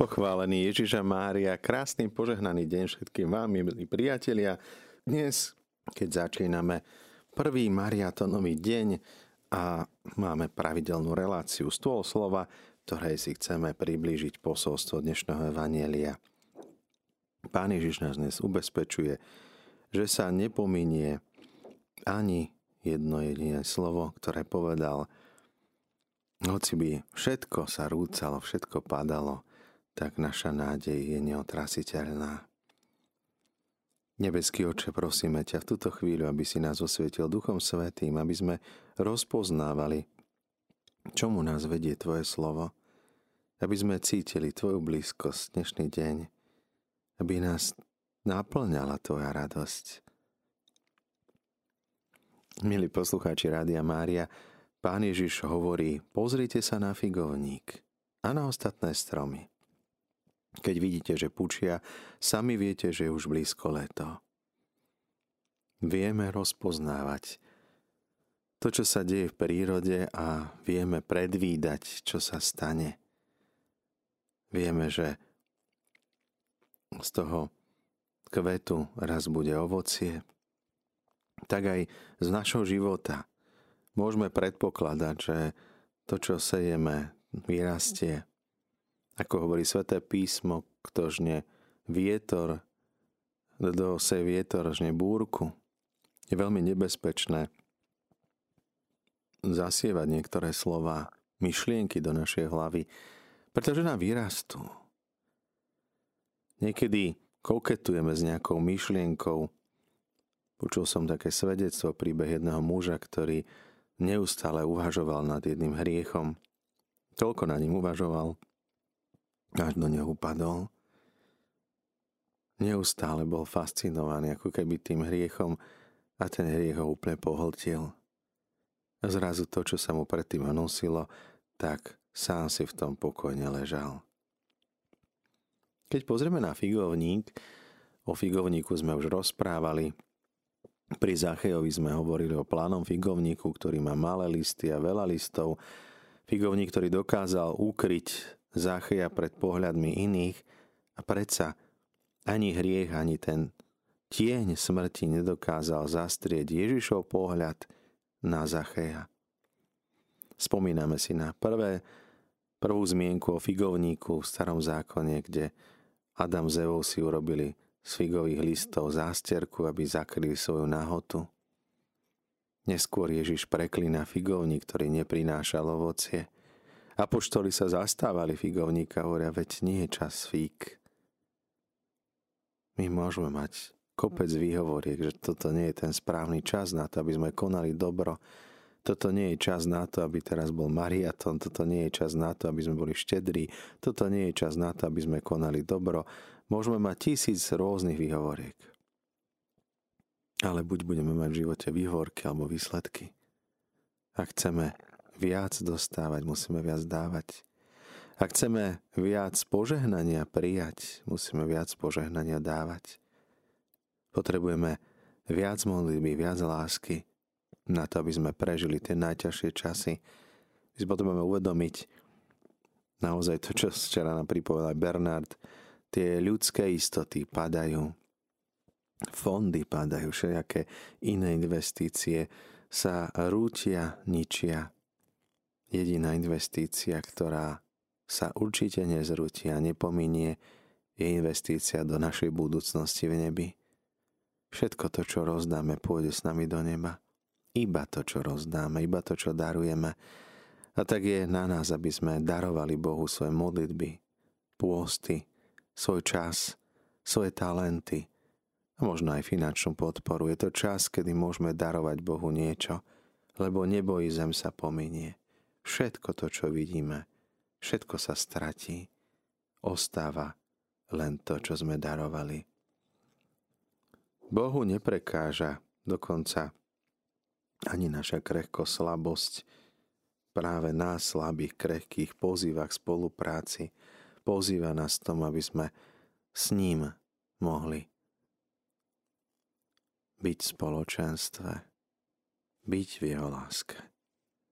Pochválený Ježiša Mária, krásny požehnaný deň všetkým vám, milí priatelia. Dnes, keď začíname prvý mariatonový deň a máme pravidelnú reláciu Stôl slova, ktorej si chceme priblížiť posolstvo dnešného Evanielia. Pán Ježiš nás dnes ubezpečuje, že sa nepominie ani jedno jediné slovo, ktoré povedal, hoci by všetko sa rúcalo, všetko padalo, tak naša nádej je neotrasiteľná. Nebeský oče, prosíme ťa v túto chvíľu, aby si nás osvietil Duchom Svetým, aby sme rozpoznávali, čomu nás vedie Tvoje slovo, aby sme cítili Tvoju blízkosť dnešný deň, aby nás naplňala Tvoja radosť. Milí poslucháči Rádia Mária, Pán Ježiš hovorí, pozrite sa na figovník a na ostatné stromy. Keď vidíte, že pučia, sami viete, že je už blízko leto. Vieme rozpoznávať to, čo sa deje v prírode a vieme predvídať, čo sa stane. Vieme, že z toho kvetu raz bude ovocie, tak aj z našho života môžeme predpokladať, že to, čo sejeme, vyrastie ako hovorí sväté písmo, kto žne vietor, kto se vietor žne búrku. Je veľmi nebezpečné zasievať niektoré slova, myšlienky do našej hlavy, pretože nám vyrastú. Niekedy koketujeme s nejakou myšlienkou. Počul som také svedectvo, príbeh jedného muža, ktorý neustále uvažoval nad jedným hriechom. Toľko na ním uvažoval, až do neho upadol. Neustále bol fascinovaný ako keby tým hriechom a ten hriech ho úplne pohltil. A zrazu to, čo sa mu predtým nosilo, tak sám si v tom pokojne ležal. Keď pozrieme na figovník, o figovníku sme už rozprávali, pri Zachejovi sme hovorili o plánom figovníku, ktorý má malé listy a veľa listov. Figovník, ktorý dokázal ukryť Záchia pred pohľadmi iných a predsa ani hriech, ani ten tieň smrti nedokázal zastrieť Ježišov pohľad na Zacheja. Spomíname si na prvé, prvú zmienku o figovníku v starom zákone, kde Adam z Evou si urobili z figových listov zásterku, aby zakryli svoju nahotu. Neskôr Ježiš preklína figovník, ktorý neprinášal ovocie – Apoštoli sa zastávali figovníka, hovoria, veď nie je čas fík. My môžeme mať kopec výhovoriek, že toto nie je ten správny čas na to, aby sme konali dobro. Toto nie je čas na to, aby teraz bol mariaton. Toto nie je čas na to, aby sme boli štedrí. Toto nie je čas na to, aby sme konali dobro. Môžeme mať tisíc rôznych výhovoriek. Ale buď budeme mať v živote výhovorky alebo výsledky. Ak chceme viac dostávať, musíme viac dávať. Ak chceme viac požehnania prijať, musíme viac požehnania dávať. Potrebujeme viac modlitby, viac lásky na to, aby sme prežili tie najťažšie časy. My si potrebujeme uvedomiť naozaj to, čo včera nám pripovedal Bernard, tie ľudské istoty padajú, fondy padajú, všelijaké iné investície sa rútia, ničia Jediná investícia, ktorá sa určite nezrúti a nepominie, je investícia do našej budúcnosti v nebi. Všetko to, čo rozdáme, pôjde s nami do neba. Iba to, čo rozdáme, iba to, čo darujeme. A tak je na nás, aby sme darovali Bohu svoje modlitby, pôsty, svoj čas, svoje talenty a možno aj finančnú podporu. Je to čas, kedy môžeme darovať Bohu niečo, lebo nebo i zem sa pominie. Všetko to, čo vidíme, všetko sa stratí. Ostáva len to, čo sme darovali. Bohu neprekáža dokonca ani naša krehko slabosť. Práve nás, slabých, krehkých, pozýva k spolupráci. Pozýva nás tomu, aby sme s ním mohli byť v spoločenstve, byť v jeho láske.